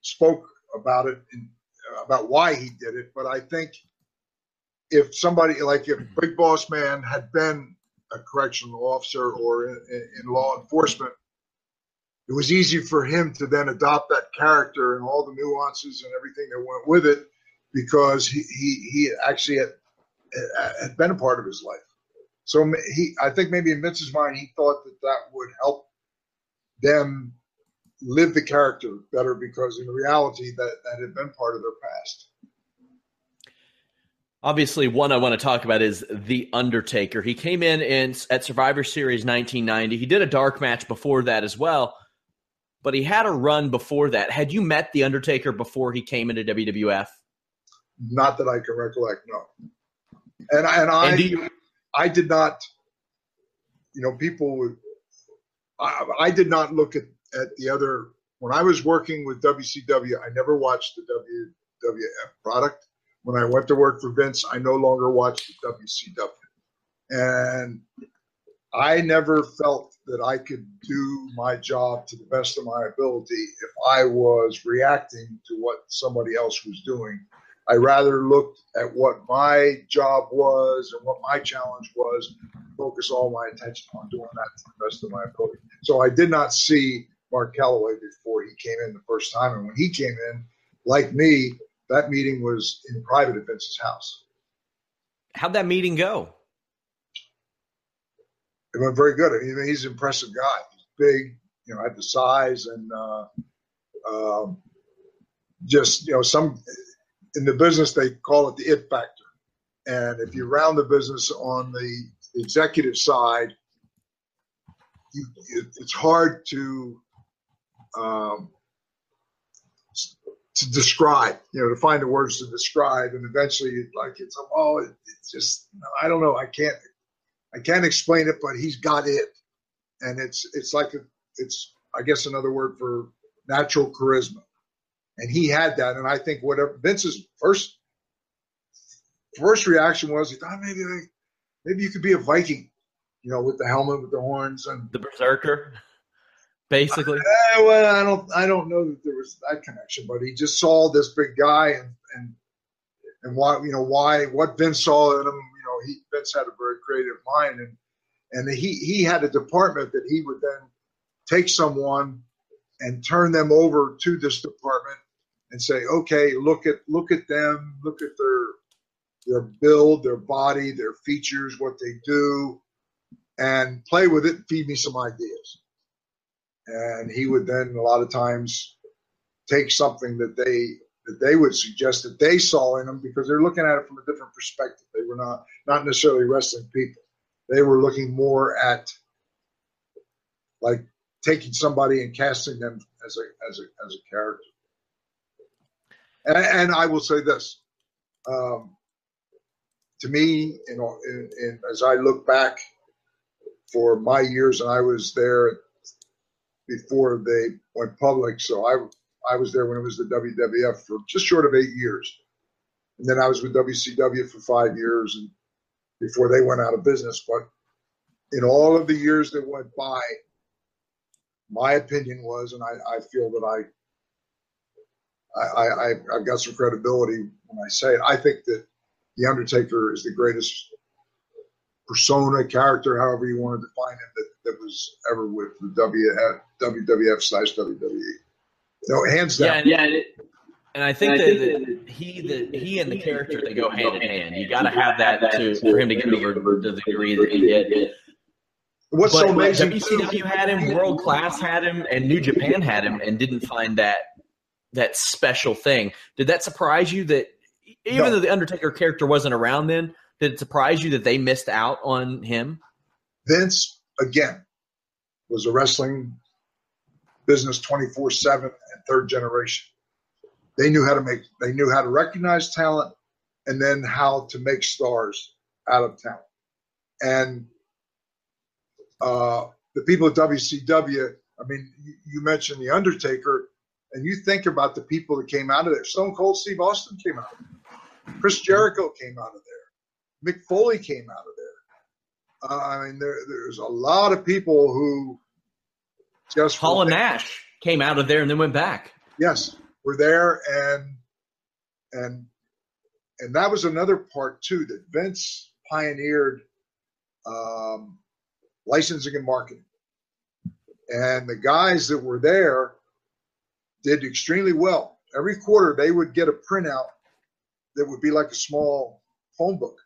B: spoke about it and uh, about why he did it but i think if somebody like if mm-hmm. big boss man had been a correctional officer or in, in, law enforcement it was easy for him to then adopt that character and all the nuances and everything that went with it because he he, he actually had, had been a part of his life so he, I think maybe in Vince's mind, he thought that that would help them live the character better because in reality, that that had been part of their past.
A: Obviously, one I want to talk about is The Undertaker. He came in, in at Survivor Series 1990. He did a dark match before that as well, but he had a run before that. Had you met The Undertaker before he came into WWF?
B: Not that I can recollect, no. And, and I, and do you, I did not, you know, people would, I, I did not look at, at the other, when I was working with WCW, I never watched the WWF product. When I went to work for Vince, I no longer watched the WCW. And I never felt that I could do my job to the best of my ability if I was reacting to what somebody else was doing I rather looked at what my job was and what my challenge was, focus all my attention on doing that to the best of my ability. So I did not see Mark Calaway before he came in the first time. And when he came in, like me, that meeting was in private at Vince's house.
A: How'd that meeting go?
B: It went very good. I mean, he's an impressive guy. He's big, you know, had the size and uh, um, just you know some in the business they call it the it factor, and if you round the business on the executive side, you, it, it's hard to um, to describe, you know, to find the words to describe, and eventually, like it's oh, it, it's just I don't know, I can't I can't explain it, but he's got it, and it's it's like a, it's I guess another word for natural charisma, and he had that, and I think whatever Vince's first first reaction was he thought maybe like, maybe you could be a Viking, you know, with the helmet with the horns and
A: the berserker basically.
B: Uh, well, I don't, I don't know that there was that connection, but he just saw this big guy and and and why, you know, why what Vince saw in him. You know, he Vince had a very creative mind, and and he he had a department that he would then take someone and turn them over to this department and say, okay, look at look at them, look at their their build, their body, their features, what they do, and play with it. Feed me some ideas and he would then a lot of times take something that they that they would suggest that they saw in them because they're looking at it from a different perspective. They were not not necessarily wrestling people. They were looking more at like taking somebody and casting them as a as a as a character. And, and I will say this: um, to me, you know, in, in, as I look back for my years, and I was there before they went public. So I I was there when it was the WWF for just short of eight years, and then I was with WCW for five years, and before they went out of business. But in all of the years that went by, my opinion was, and I, I feel that I. I, I, I've got some credibility when I say it. I think that The Undertaker is the greatest persona, character, however you want to define him, that, that was ever with the WF, WWF slash WWE. No, hands
A: down. Yeah, and, yeah, and I think, and that, I think that, that, he, the he and the character they go hand in hand. You got to have that to for him to get over to the degree that he did.
B: What's but so amazing?
A: WCW had him, World Class had him, and New Japan had him, and didn't find that that special thing. Did that surprise you that even no. though the Undertaker character wasn't around then, did it surprise you that they missed out on him?
B: Vince, again, was a wrestling business 24 7 and third generation. They knew how to make, they knew how to recognize talent and then how to make stars out of talent. And uh, the people at WCW, I mean, you, you mentioned The Undertaker, and you think about the people that came out of there. Stone Cold Steve Austin came out. Chris Jericho came out of there. Mick Foley came out of there. Uh, I mean, there, there's a lot of people who just
A: Hall and Nash came out of there and then went back.
B: Yes, were there, and and and that was another part too that Vince pioneered um, licensing and marketing, and the guys that were there did extremely well. Every quarter, they would get a printout that would be like a small phone book.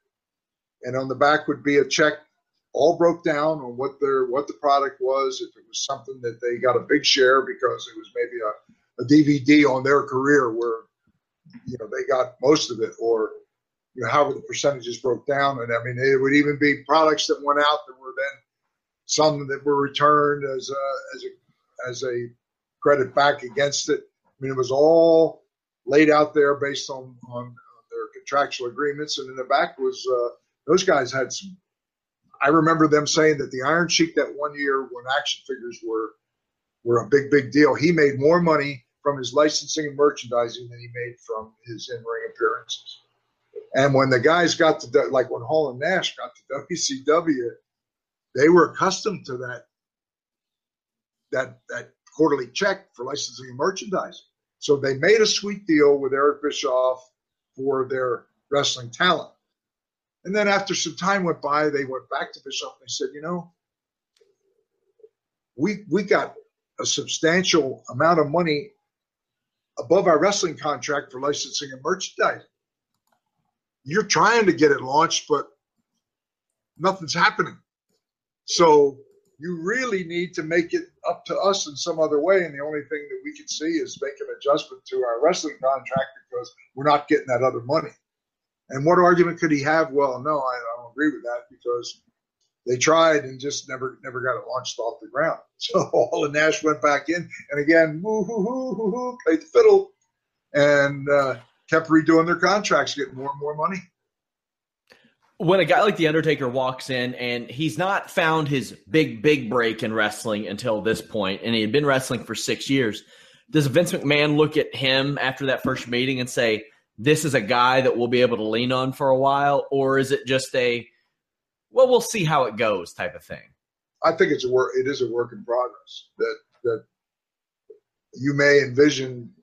B: And on the back would be a check all broke down on what their what the product was if it was something that they got a big share because it was maybe a, a dvd on their career where you know they got most of it or you know however the percentages broke down. And i mean it would even be products that went out that were then some that were returned as a as a as a credit back against it i mean it was all laid out there based on on their contractual agreements and in the back was uh, those guys had some. I remember them saying that the Iron Sheik that one year when action figures were were a big big deal. He made more money from his licensing and merchandising than he made from his in ring appearances. And when the guys got to like when Hall and Nash got to WCW, they were accustomed to that that that quarterly check for licensing and. So they made a sweet deal with Eric Bischoff for their wrestling talent. And then after some time went by, they went back to Bischoff and they said, you know, we we got a substantial amount of money above our wrestling contract for licensing and merchandising. You're trying to get it launched, but nothing's happening. So you really need to make it up to us in some other way. And the only thing that we can see is make an adjustment to our wrestling contract because we're not getting that other money. And what argument could he have? Well, no, I, don't agree with that because they tried and just never never got it launched off the ground. So Hall and Nash went back in and again, woo hoo hoo hoo hoo, played the fiddle, and uh, kept redoing their contracts, getting more and more money
A: when a guy like the Undertaker walks in and he's not found his big big break in wrestling until this point, and he had been wrestling for six years, does Vince McMahon look at him after that first meeting and say, "This is a guy that we'll be able to lean on for a while," or is it just a, "Well, we'll see how it goes" type of thing?
B: I think it's a work. It is a work in progress. That that you may envision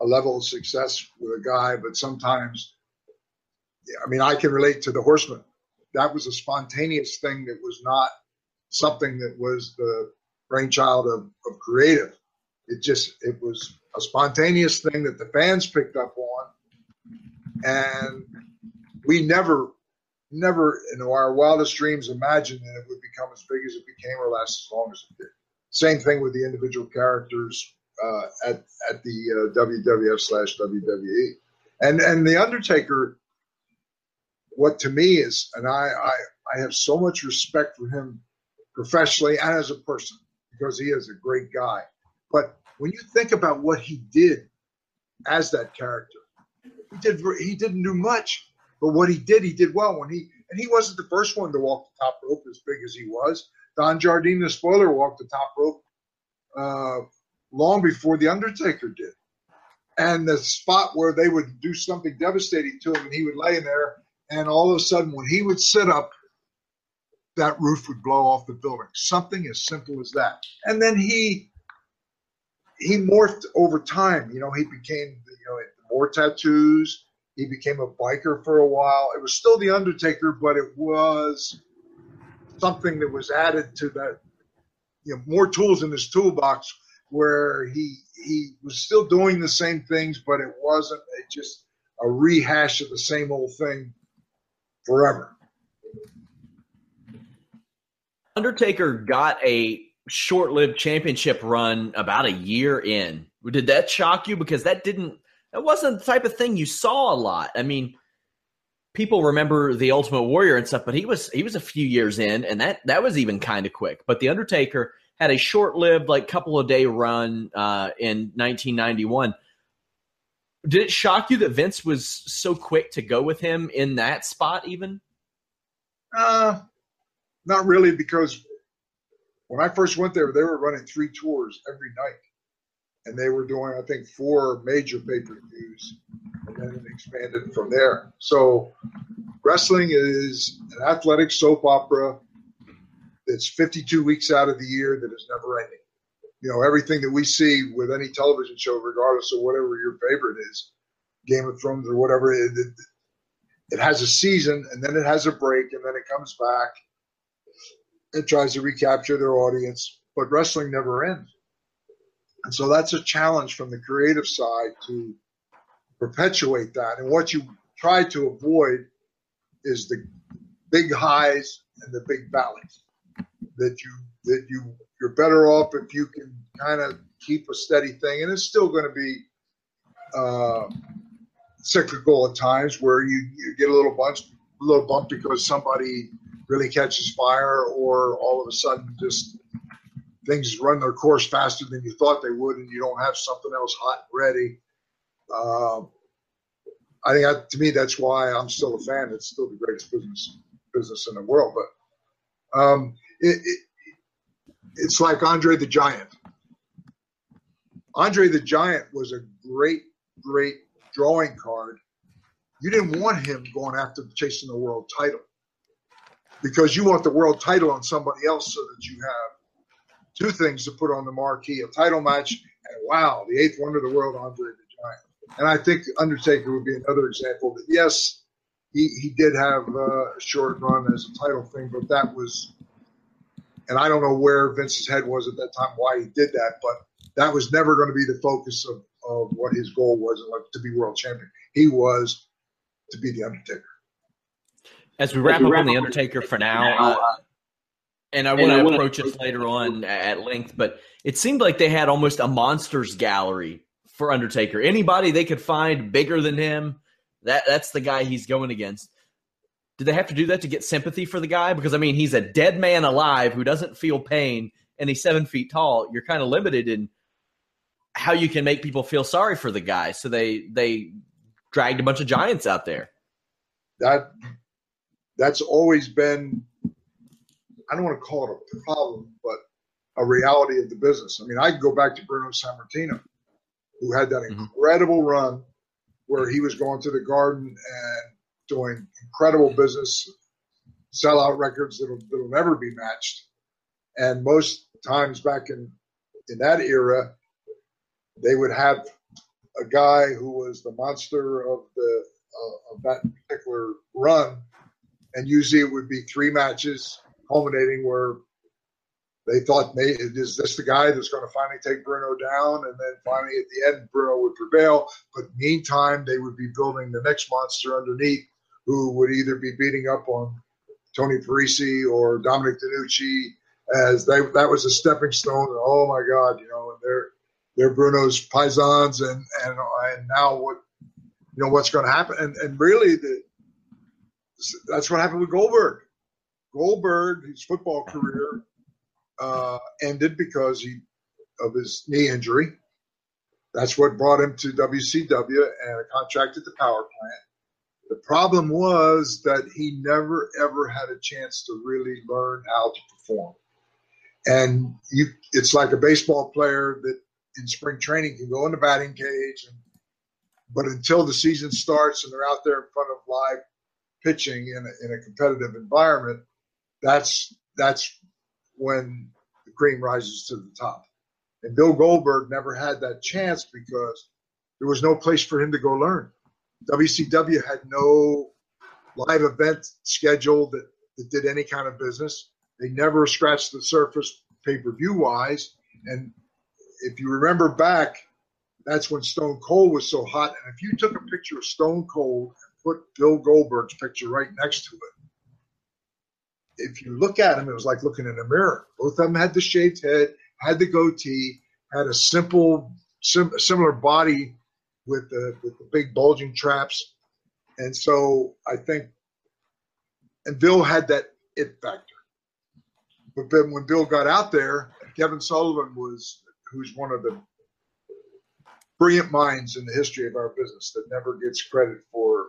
B: a level of success with a guy, but sometimes I mean, I can relate to the horseman. That was a spontaneous thing that was not something that was the brainchild of, of creative. It just it was a spontaneous thing that the fans picked up on, and we never, never in our wildest dreams imagined that it would become as big as it became or last as long as it did. Same thing with the individual characters uh, at at the uh, WWF slash WWE, and and the Undertaker what to me is, and I, I, I have so much respect for him professionally and as a person because he is a great guy. But when you think about what he did as that character, he did he didn't do much, but what he did, he did well. When he and he wasn't the first one to walk the top rope as big as he was. Don Jardine, the spoiler, walked the top rope uh, long before the Undertaker did. And the spot where they would do something devastating to him, and he would lay in there and all of a sudden, when he would sit up, that roof would blow off the building. Something as simple as that. And then he he morphed over time. You know, he became you know more tattoos. He became a biker for a while. It was still the Undertaker, but it was something that was added to that. You know, more tools in his toolbox, where he he was still doing the same things, but it wasn't a, just a rehash of the same old thing forever.
A: Undertaker got a short-lived championship run about a year in. Did that shock you? Because that didn't that wasn't the type of thing you saw a lot. I mean, people remember the Ultimate Warrior and stuff, but he was he was a few years in, and that that was even kind of quick. But the Undertaker had a short-lived, like couple of day run uh, in 1991 did it shock you that Vince was so quick to go with him in that spot, even?
B: Uh, not really, because when I first went there, they were running three tours every night, and they were doing, I think, four major pay per views, and then it expanded from there. So, wrestling is an athletic soap opera that's 52 weeks out of the year that is never ending you know everything that we see with any television show, regardless of whatever your favorite is, Game of Thrones or whatever, it, it, it has a season and then it has a break and then it comes back. It tries to recapture their audience, but wrestling never ends. And so that's a challenge from the creative side to perpetuate that. And what you try to avoid is the big highs and the big valleys that you that you you're better off if you can kind of keep a steady thing, and it's still going to be uh, cyclical at times where you, you get a little bunch, a little bump because somebody really catches fire, or all of a sudden just things run their course faster than you thought they would, and you don't have something else hot and ready. Uh, I think that, to me that's why I'm still a fan. It's still the greatest business business in the world, but um, it, it, it's like Andre the Giant. Andre the Giant was a great, great drawing card. You didn't want him going after chasing the world title because you want the world title on somebody else so that you have two things to put on the marquee a title match and wow, the eighth wonder of the world, Andre the Giant. And I think Undertaker would be another example that, yes, he, he did have uh, a short run as a title thing, but that was and I don't know where Vince's head was at that time, why he did that, but that was never going to be the focus of, of what his goal was like, to be world champion. He was to be the Undertaker.
A: As we wrap, As we up on the Undertaker for now, uh, And I want to approach it later on at length, but it seemed like they had almost a monsters gallery for Undertaker. Anybody they could find bigger than him, that that's the guy he's going against. Do they have to do that to get sympathy for the guy? Because I mean, he's a dead man alive who doesn't feel pain, and he's seven feet tall. You're kind of limited in how you can make people feel sorry for the guy. So they they dragged a bunch of giants out there.
B: That that's always been I don't want to call it a problem, but a reality of the business. I mean, I go back to Bruno Sammartino, who had that mm-hmm. incredible run where he was going to the garden and doing incredible business, sellout records that'll, that'll never be matched. And most times back in, in that era, they would have a guy who was the monster of the uh, of that particular run, and usually it would be three matches culminating where they thought, is this the guy that's going to finally take Bruno down? And then finally, at the end, Bruno would prevail. But meantime, they would be building the next monster underneath, who would either be beating up on Tony Parisi or Dominic DeNucci, as they that was a stepping stone. Oh my God, you know, and they're they're Bruno's paisans, and and and now what, you know, what's going to happen? And and really, the that's what happened with Goldberg. Goldberg, his football career uh, ended because he of his knee injury. That's what brought him to WCW and a contract at the power plant. The problem was that he never ever had a chance to really learn how to perform. And you, it's like a baseball player that in spring training can go in the batting cage, and, but until the season starts and they're out there in front of live pitching in a, in a competitive environment, that's that's when the cream rises to the top. And Bill Goldberg never had that chance because there was no place for him to go learn. WCW had no live event schedule that, that did any kind of business. They never scratched the surface pay per view wise. And if you remember back, that's when Stone Cold was so hot. And if you took a picture of Stone Cold and put Bill Goldberg's picture right next to it, if you look at them, it was like looking in a mirror. Both of them had the shaved head, had the goatee, had a simple, sim- similar body with the, with the big bulging traps. And so I think, and Bill had that it factor. But then when Bill got out there, Kevin Sullivan was, who's one of the brilliant minds in the history of our business that never gets credit for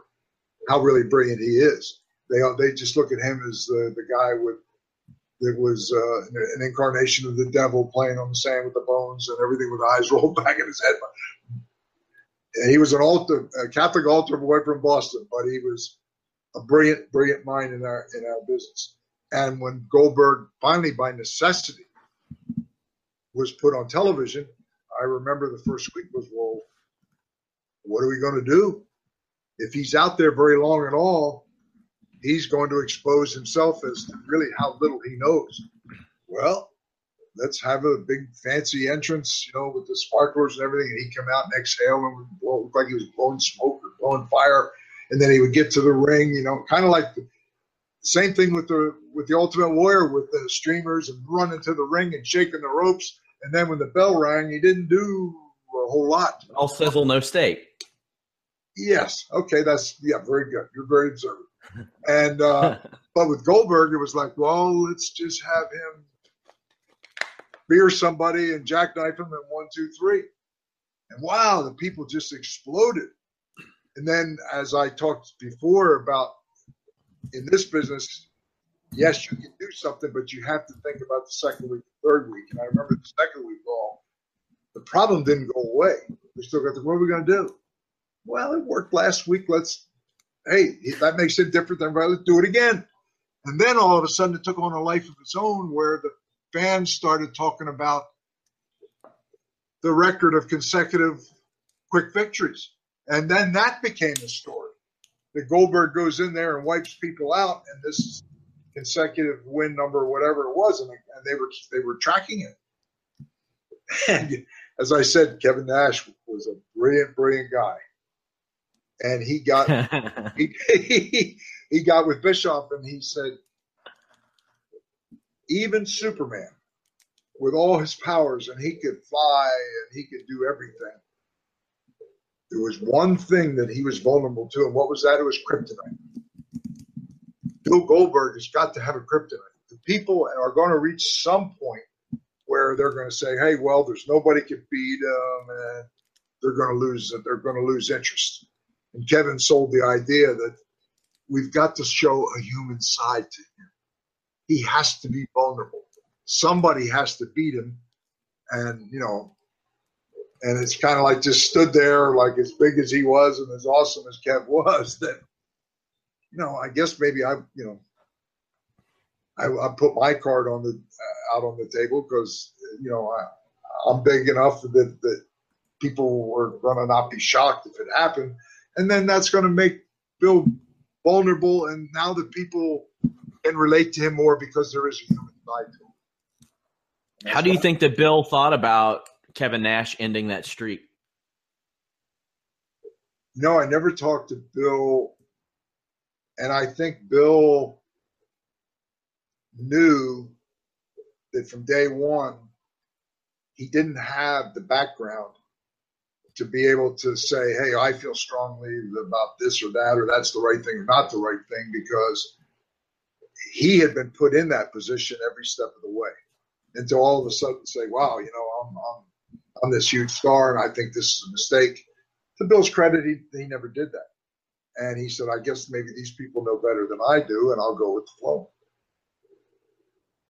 B: how really brilliant he is they they just look at him as the the guy with that was uh, an incarnation of the devil playing on the sand with the bones and everything with eyes rolled back in his head. He was an altar, a Catholic altar boy from Boston, but he was a brilliant, brilliant mind in our in our business. And when Goldberg finally, by necessity, was put on television, I remember the first week was, well, what are we going to do? If he's out there very long at all, he's going to expose himself as really how little he knows. Well, let's have a big fancy entrance, you know, with the sparklers and everything, and he'd come out and exhale and blow, look like he was blowing smoke or blowing fire, and then he would get to the ring, you know, kind of like the same thing with the with the Ultimate Warrior with the streamers and running to the ring and shaking the ropes, and then when the bell rang, he didn't do a whole lot.
A: All sizzle, no steak.
B: Yes. Okay. That's yeah. Very good. You're very observant. And uh, but with Goldberg, it was like, well, let's just have him beer somebody and jackknife him in one, two, three. And wow, the people just exploded. And then, as I talked before about in this business, yes, you can do something, but you have to think about the second week, the third week. And I remember the second week all, the problem didn't go away. We still got the, what are we going to do? Well, it worked last week. Let's hey, that makes it different than let's do it again. And then all of a sudden it took on a life of its own where the fans started talking about the record of consecutive quick victories. And then that became a story. That Goldberg goes in there and wipes people out, and this consecutive win number, whatever it was, and, and they were they were tracking it. And as I said, Kevin Nash was a brilliant, brilliant guy and he got he, he, he got with Bischoff and he said even Superman, with all his powers, and he could fly and he could do everything. There was one thing that he was vulnerable to, and what was that? It was kryptonite. Bill Goldberg has got to have a kryptonite. The people are going to reach some point where they're going to say, "Hey, well, there's nobody can beat them," and they're going to lose. They're going to lose interest. And Kevin sold the idea that we've got to show a human side to him. He has to be vulnerable. Somebody has to beat him, and you know, and it's kind of like just stood there, like as big as he was and as awesome as Kev was. That you know, I guess maybe I, you know, I, I put my card on the uh, out on the table because you know I, I'm big enough that that people were going to not be shocked if it happened, and then that's going to make Bill vulnerable, and now the people can relate to him more because there is a human side to him.
A: How do you think that Bill thought about Kevin Nash ending that streak?
B: No, I never talked to Bill, and I think Bill knew that from day one he didn't have the background to be able to say, hey, I feel strongly about this or that, or that's the right thing or not the right thing, because he had been put in that position every step of the way. And to all of a sudden say, wow, you know, I'm, I'm, I'm this huge star and I think this is a mistake. To Bill's credit, he, he never did that. And he said, I guess maybe these people know better than I do, and I'll go with the flow.